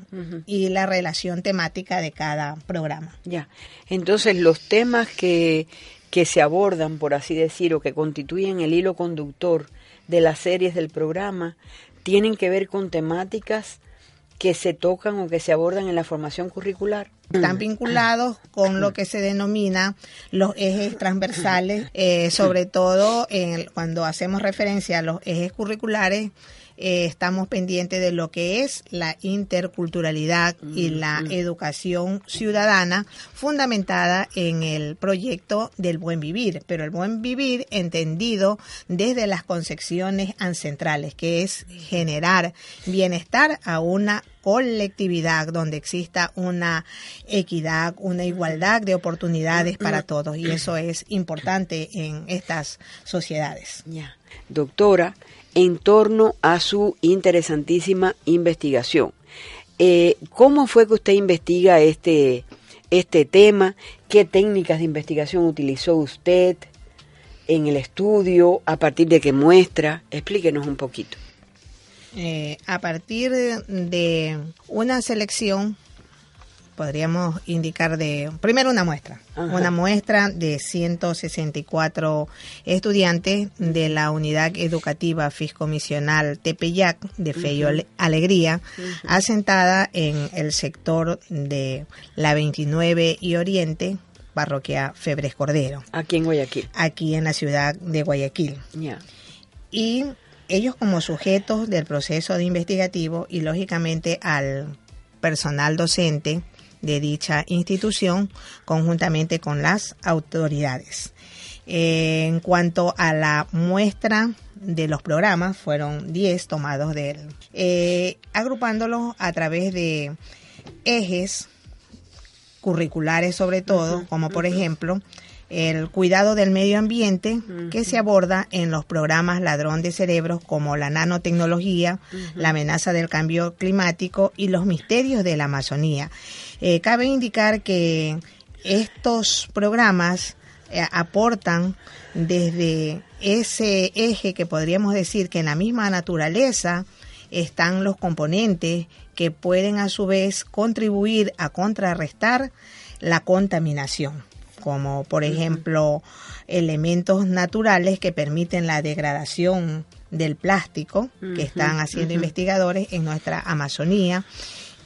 y la relación temática de cada programa. Ya, entonces los temas que, que se abordan, por así decir, o que constituyen el hilo conductor de las series del programa, tienen que ver con temáticas que se tocan o que se abordan en la formación curricular? Están vinculados con lo que se denomina los ejes transversales, eh, sobre todo en, cuando hacemos referencia a los ejes curriculares eh, estamos pendientes de lo que es la interculturalidad y la educación ciudadana fundamentada en el proyecto del buen vivir, pero el buen vivir entendido desde las concepciones ancestrales, que es generar bienestar a una colectividad donde exista una equidad, una igualdad de oportunidades para todos y eso es importante en estas sociedades. Ya. Doctora, en torno a su interesantísima investigación. Eh, ¿Cómo fue que usted investiga este, este tema, qué técnicas de investigación utilizó usted en el estudio, a partir de qué muestra, explíquenos un poquito. Eh, a partir de una selección podríamos indicar de primero una muestra, Ajá. una muestra de 164 estudiantes de la unidad educativa fiscomisional Tepeyac de Fe y Alegría, asentada en el sector de la 29 y Oriente, parroquia Febres Cordero. Aquí en Guayaquil. Aquí en la ciudad de Guayaquil Ya. y ellos como sujetos del proceso de investigativo y lógicamente al personal docente de dicha institución conjuntamente con las autoridades. Eh, en cuanto a la muestra de los programas, fueron 10 tomados de él, eh, agrupándolos a través de ejes curriculares sobre todo, como por ejemplo el cuidado del medio ambiente que se aborda en los programas Ladrón de Cerebros como la nanotecnología, la amenaza del cambio climático y los misterios de la Amazonía. Eh, cabe indicar que estos programas eh, aportan desde ese eje que podríamos decir que en la misma naturaleza están los componentes que pueden a su vez contribuir a contrarrestar la contaminación, como por ejemplo elementos naturales que permiten la degradación del plástico que están haciendo investigadores en nuestra Amazonía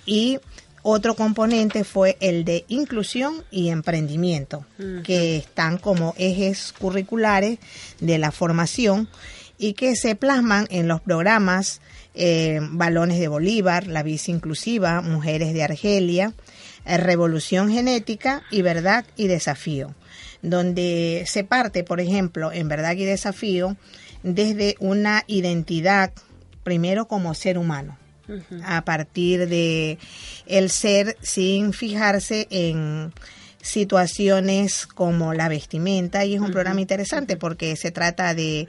y otro componente fue el de inclusión y emprendimiento, que están como ejes curriculares de la formación y que se plasman en los programas eh, Balones de Bolívar, La Visa Inclusiva, Mujeres de Argelia, eh, Revolución Genética y Verdad y Desafío, donde se parte, por ejemplo, en Verdad y Desafío, desde una identidad, primero como ser humano, a partir de el ser sin fijarse en situaciones como la vestimenta y es un programa interesante porque se trata de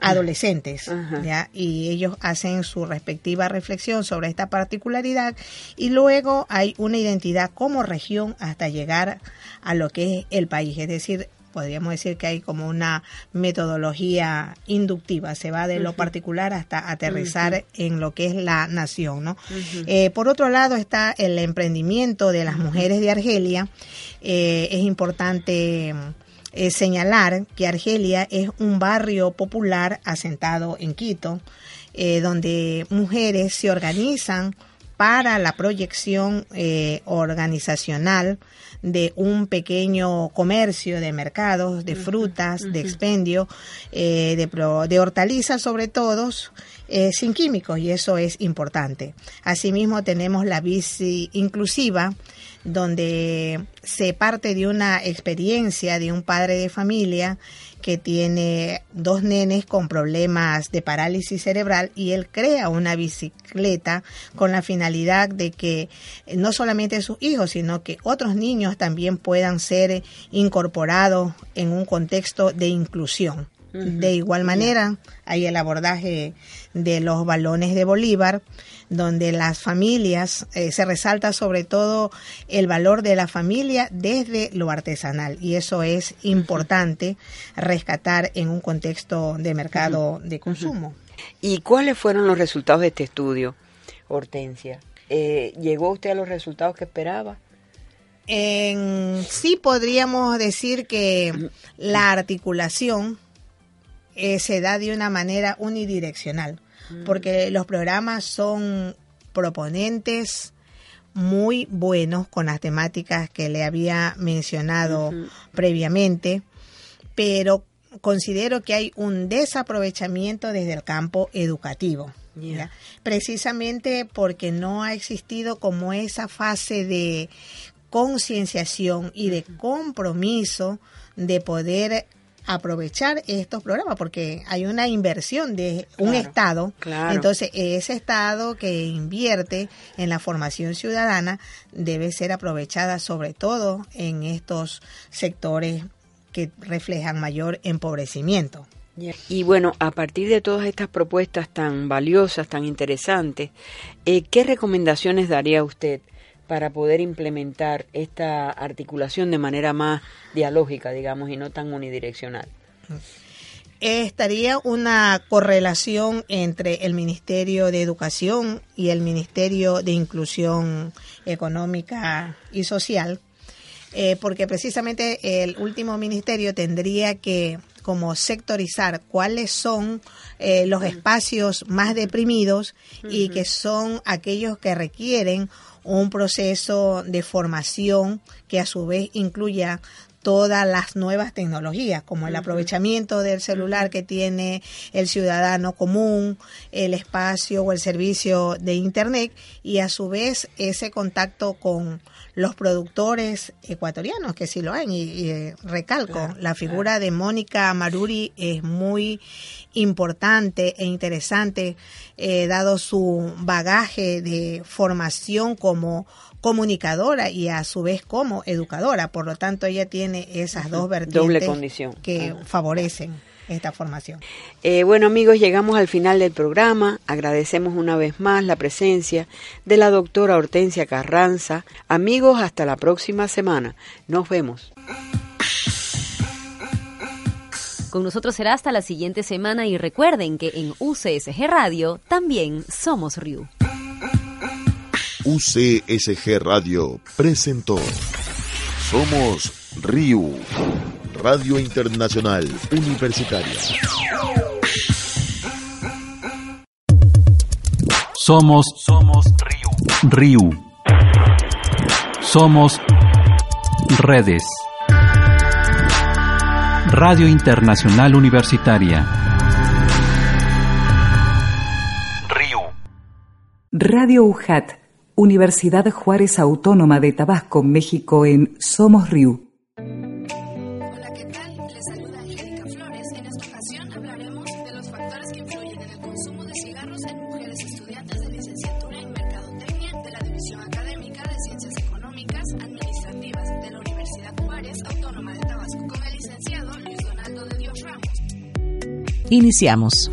adolescentes ¿ya? y ellos hacen su respectiva reflexión sobre esta particularidad y luego hay una identidad como región hasta llegar a lo que es el país. Es decir podríamos decir que hay como una metodología inductiva, se va de lo particular hasta aterrizar en lo que es la nación, ¿no? Eh, por otro lado está el emprendimiento de las mujeres de Argelia. Eh, es importante eh, señalar que Argelia es un barrio popular asentado en Quito, eh, donde mujeres se organizan para la proyección eh, organizacional de un pequeño comercio de mercados, de frutas, de expendio, eh, de, pro- de hortalizas sobre todo, eh, sin químicos y eso es importante. Asimismo tenemos la bici inclusiva, donde se parte de una experiencia de un padre de familia que tiene dos nenes con problemas de parálisis cerebral y él crea una bicicleta con la finalidad de que no solamente sus hijos, sino que otros niños también puedan ser incorporados en un contexto de inclusión. De igual manera, hay el abordaje de los balones de Bolívar, donde las familias, eh, se resalta sobre todo el valor de la familia desde lo artesanal. Y eso es importante rescatar en un contexto de mercado de consumo. ¿Y cuáles fueron los resultados de este estudio, Hortensia? Eh, ¿Llegó usted a los resultados que esperaba? En sí podríamos decir que la articulación eh, se da de una manera unidireccional, porque los programas son proponentes muy buenos con las temáticas que le había mencionado previamente, pero considero que hay un desaprovechamiento desde el campo educativo. Precisamente porque no ha existido como esa fase de concienciación y de compromiso de poder aprovechar estos programas porque hay una inversión de un Claro, estado. claro. entonces ese estado que invierte en la formación ciudadana debe ser aprovechada sobre todo en estos sectores que reflejan mayor empobrecimiento. Y bueno, a partir de todas estas propuestas tan valiosas, tan interesantes, eh, ¿qué recomendaciones daría usted para poder implementar esta articulación de manera más dialógica, digamos, y no tan unidireccional? estaría una correlación entre el Ministerio de Educación y el Ministerio de Inclusión Económica y Social, eh, porque precisamente el último ministerio tendría que como sectorizar cuáles son eh, los espacios más deprimidos y que son aquellos que requieren un proceso de formación que a su vez incluya todas las nuevas tecnologías, como el aprovechamiento del celular que tiene el ciudadano común, el espacio o el servicio de Internet y a su vez ese contacto con los productores ecuatorianos, que sí lo hay, y, eh, recalco, la figura de Mónica Maruri es muy importante e interesante, eh, dado su bagaje de formación como comunicadora y a su vez como educadora. Por lo tanto, ella tiene esas dos vertientes Doble condición. que favorecen esta formación. Eh, bueno amigos, llegamos al final del programa. Agradecemos una vez más la presencia de la doctora Hortensia Carranza. Amigos, hasta la próxima semana. Nos vemos. Con nosotros será hasta la siguiente semana y recuerden que en UCSG Radio también somos RIU. UCSG Radio presentó Somos RIU, Radio Internacional Universitaria. Somos Somos RIU. RIU. Somos redes. Radio Internacional Universitaria. RIU. Radio UJAT Universidad Juárez Autónoma de Tabasco, México en Somos Riu. Iniciamos.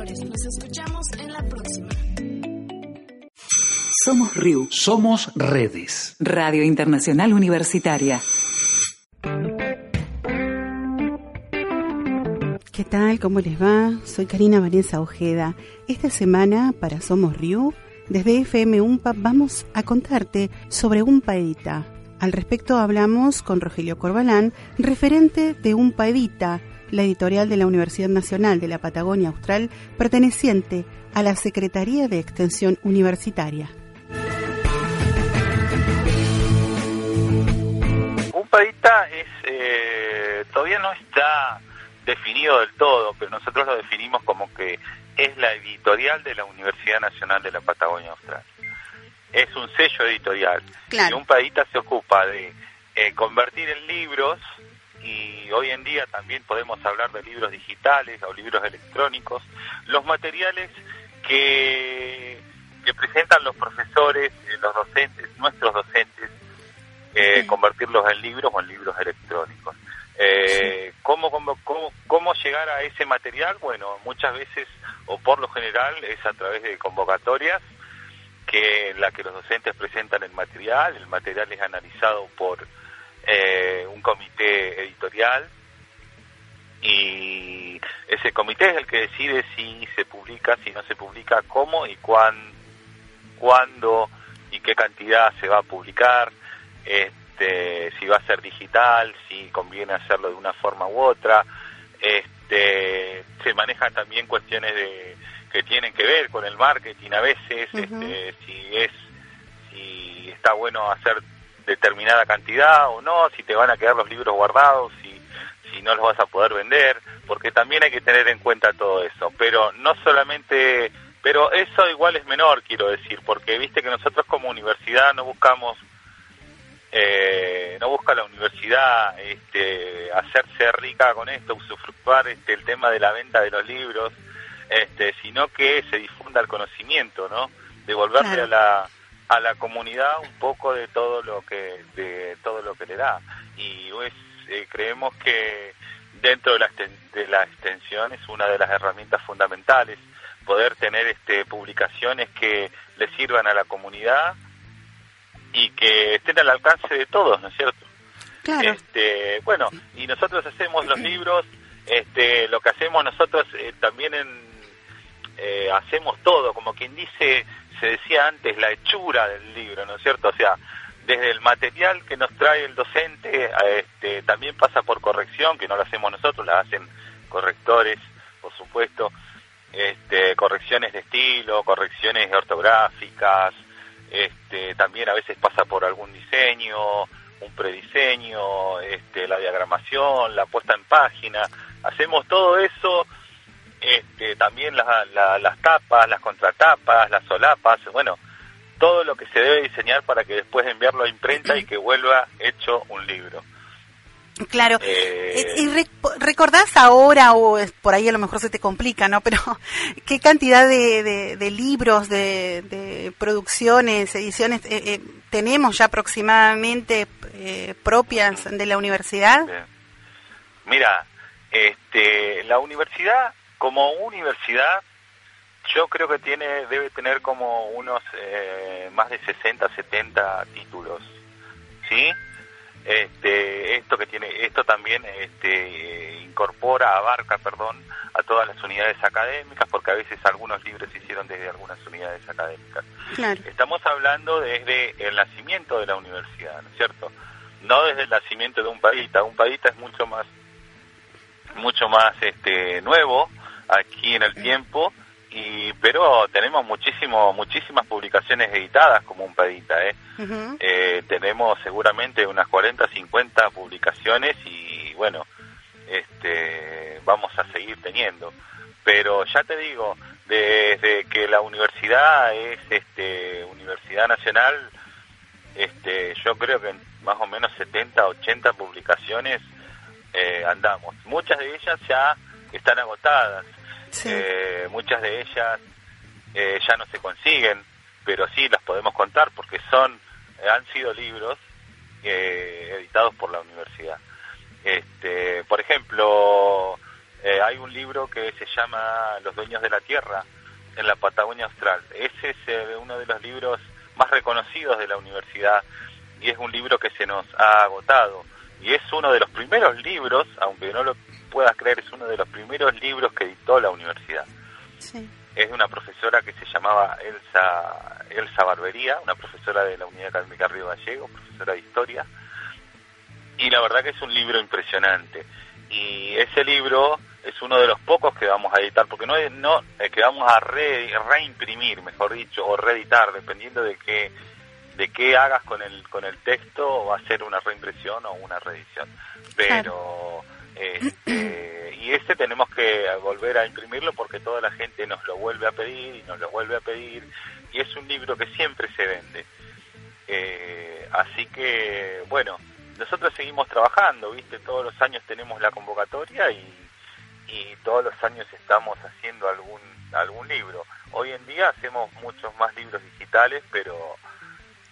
Flores. Nos escuchamos en la próxima. Somos RIU. Somos redes. Radio Internacional Universitaria. ¿Qué tal? ¿Cómo les va? Soy Karina Vanessa Ojeda. Esta semana para Somos Riu, desde FM UMPA vamos a contarte sobre UMPA Edita. Al respecto hablamos con Rogelio Corbalán, referente de UMPA Edita, la editorial de la Universidad Nacional de la Patagonia Austral, perteneciente a la Secretaría de Extensión Universitaria. Un padita es eh, todavía no está definido del todo, pero nosotros lo definimos como que es la editorial de la Universidad Nacional de la Patagonia Austral. Es un sello editorial. Claro. Y un padita se ocupa de eh, convertir en libros y hoy en día también podemos hablar de libros digitales o libros electrónicos, los materiales que, que presentan los profesores, eh, los docentes, nuestros docentes, eh, convertirlos en libros o en libros electrónicos. Eh, ¿cómo, cómo, cómo, cómo llegar a ese material? Bueno, muchas veces o por lo general es a través de convocatorias que en la que los docentes presentan el material, el material es analizado por eh, un comité editorial y ese comité es el que decide si se publica, si no se publica, cómo y cuán, cuándo y qué cantidad se va a publicar, este, si va a ser digital, si conviene hacerlo de una forma u otra. Este, se manejan también cuestiones de que tienen que ver con el marketing a veces, este, si es si está bueno hacer determinada cantidad o no, si te van a quedar los libros guardados, si si no los vas a poder vender, porque también hay que tener en cuenta todo eso, pero no solamente pero eso igual es menor, quiero decir, porque viste que nosotros como universidad no buscamos eh, no busca la universidad este, hacerse rica con esto, usufructuar este, el tema de la venta de los libros, este, sino que se difunda el conocimiento, ¿no? Devolverle Claro. a la a la comunidad un poco de todo lo que de todo lo que le da y pues, eh, creemos que dentro de la, de la extensión es una de las herramientas fundamentales poder tener este publicaciones que le sirvan a la comunidad y que estén al alcance de todos, ¿no es cierto? Claro. Este, bueno, y nosotros hacemos los libros, este, lo que hacemos nosotros eh, también en, eh, hacemos todo, como quien dice, se decía antes, la hechura del libro, ¿no es cierto? O sea, desde el material que nos trae el docente, este, también pasa por corrección, que no lo hacemos nosotros, la hacen correctores, por supuesto, este, correcciones de estilo, correcciones ortográficas, este, también a veces pasa por algún diseño, un prediseño, este, la diagramación, la puesta en página, hacemos todo eso, este, también las tapas, las contratapas, las solapas, bueno, todo lo que se debe diseñar para que después enviarlo a imprenta y que vuelva hecho un libro. Claro. Eh, ¿Y recordás ahora, o por ahí a lo mejor se te complica, ¿no? Pero, ¿qué cantidad de, de, libros, de, de, producciones, ediciones eh, eh, tenemos ya aproximadamente propias de la universidad? Mira, este, la universidad, como universidad, yo creo que tiene debe tener como unos más de 60, 70 títulos, ¿sí? este, esto que tiene esto también este, incorpora abarca perdón a todas las unidades académicas porque a veces algunos libros se hicieron desde algunas unidades académicas. Estamos hablando desde el nacimiento de la universidad no es cierto no desde el nacimiento de un padita un padita es mucho más mucho más este nuevo aquí en el tiempo y pero tenemos muchísimo muchísimas publicaciones editadas como un pedita ¿eh? eh tenemos seguramente unas 40 50 publicaciones y bueno este vamos a seguir teniendo. Pero ya te digo desde que la universidad es este universidad nacional este yo creo que más o menos 70 80 publicaciones eh, andamos. Muchas de ellas ya están agotadas eh, muchas de ellas eh, ya no se consiguen, pero sí las podemos contar porque son eh, han sido libros editados por la universidad. Este, por ejemplo, hay un libro que se llama Los dueños de la tierra en la Patagonia Austral. Ese es uno de los libros más reconocidos de la universidad y es un libro que se nos ha agotado y es uno de los primeros libros, aunque no lo puedas creer, es uno de los primeros libros que editó la universidad. Es de una profesora que se llamaba Elsa, Elsa Barbería, una profesora de la Unidad Académica Río Gallego, profesora de historia. Y la verdad que es un libro impresionante. Y ese libro es uno de los pocos que vamos a editar, porque no es no eh, que vamos a reimprimir, mejor dicho, o reeditar, dependiendo de qué de qué hagas con el con el texto, va a ser una reimpresión o una reedición. Pero este, y este tenemos que volver a imprimirlo porque toda la gente nos lo vuelve a pedir y nos lo vuelve a pedir y es un libro que siempre se vende. Eh, así que, bueno, nosotros seguimos trabajando, ¿viste? Todos los años tenemos la convocatoria y, y todos los años estamos haciendo algún, algún libro. Hoy en día hacemos muchos más libros digitales, pero,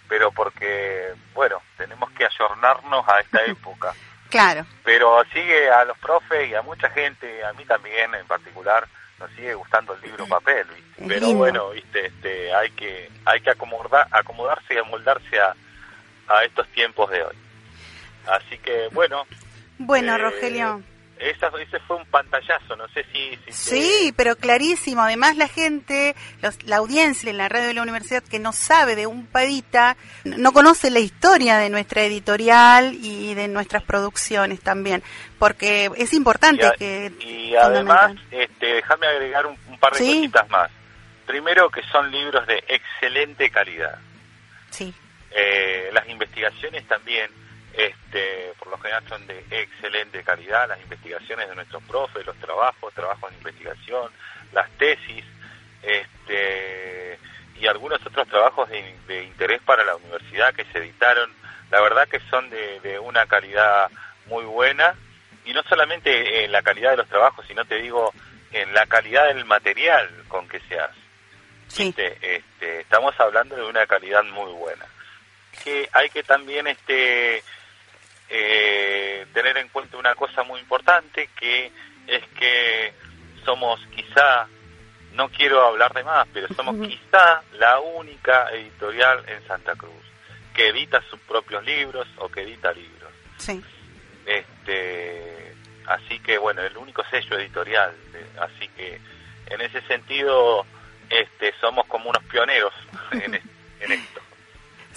pero porque, bueno, tenemos que ayornarnos a esta época. Claro. Pero sigue a los profes y a mucha gente, a mí también en particular, nos sigue gustando el libro papel, ¿viste? Pero bueno, ¿viste? Este, hay que hay que acomodar, acomodarse y amoldarse a, a estos tiempos de hoy. Así que bueno. Bueno, eh, Rogelio ese fue un pantallazo, no sé si... sí, pero clarísimo. Además la gente, la audiencia en la radio de la universidad que no sabe de un padita, no conoce la historia de nuestra editorial y de nuestras producciones también, porque es importante que... Y además, este, déjame agregar un, par de cositas más. Primero que son libros de excelente calidad. Sí. Eh, las investigaciones también este, por lo general son de excelente calidad, las investigaciones de nuestros profes, los trabajos, trabajos de investigación, las tesis, este, y algunos otros trabajos de, interés para la universidad que se editaron, la verdad que son de, una calidad muy buena, y no solamente en la calidad de los trabajos, sino te digo en la calidad del material con que se hace. Sí. Este, estamos hablando de una calidad muy buena. Que hay que también este eh, tener en cuenta una cosa muy importante que es que somos quizá, no quiero hablar de más, pero somos quizá la única editorial en Santa Cruz que edita sus propios libros o que edita libros. Sí. Este, así que bueno, el único sello editorial, eh, así que en ese sentido este, somos como unos pioneros en.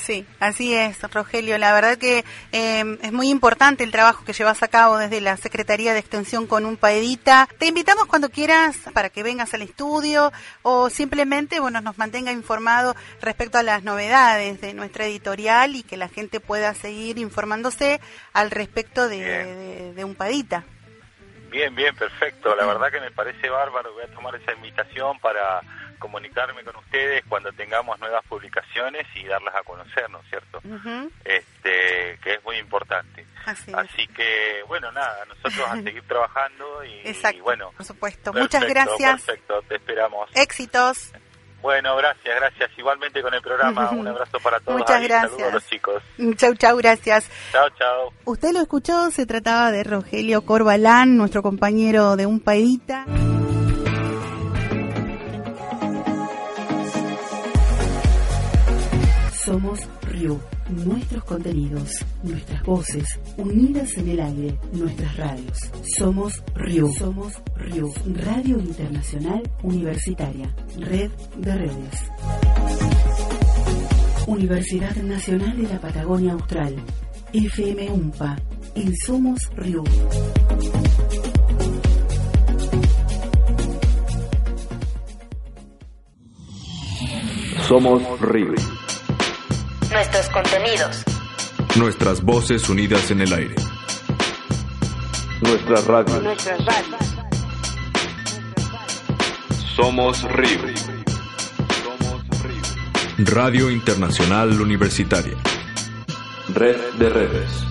Sí, así es, Rogelio. La verdad que eh, es muy importante el trabajo que llevas a cabo desde la Secretaría de Extensión con un Paedita. Te invitamos cuando quieras para que vengas al estudio o simplemente bueno nos mantenga informado respecto a las novedades de nuestra editorial y que la gente pueda seguir informándose al respecto de, de, de un Paedita. Bien, bien, perfecto. La verdad que me parece bárbaro. Voy a tomar esa invitación para comunicarme con ustedes cuando tengamos nuevas publicaciones y darlas a conocer, ¿no es cierto? Este, que es muy importante. Así, Así que, bueno, nada, nosotros a seguir trabajando y, Exacto, y bueno. por supuesto. Muchas gracias. Perfecto, te esperamos. Éxitos. Bueno, gracias, gracias. Igualmente con el programa. Un abrazo para todos. Muchas ahí. gracias. Saludos a los chicos. Chau, chau, gracias. Chao, chao. Usted lo escuchó, se trataba de Rogelio Corbalán, nuestro compañero de un paedita. Somos Riu. Nuestros contenidos, nuestras voces, unidas en el aire, nuestras radios. Somos Riu. Somos Riu. Radio Internacional Universitaria. Red de redes. Universidad Nacional de la Patagonia Austral. FM UMPA. En Somos Riu. Somos Río. Nuestros contenidos. Nuestras voces unidas en el aire. Nuestra radio. Nuestras radios. Somos Río. Radio Internacional Universitaria. Red de redes.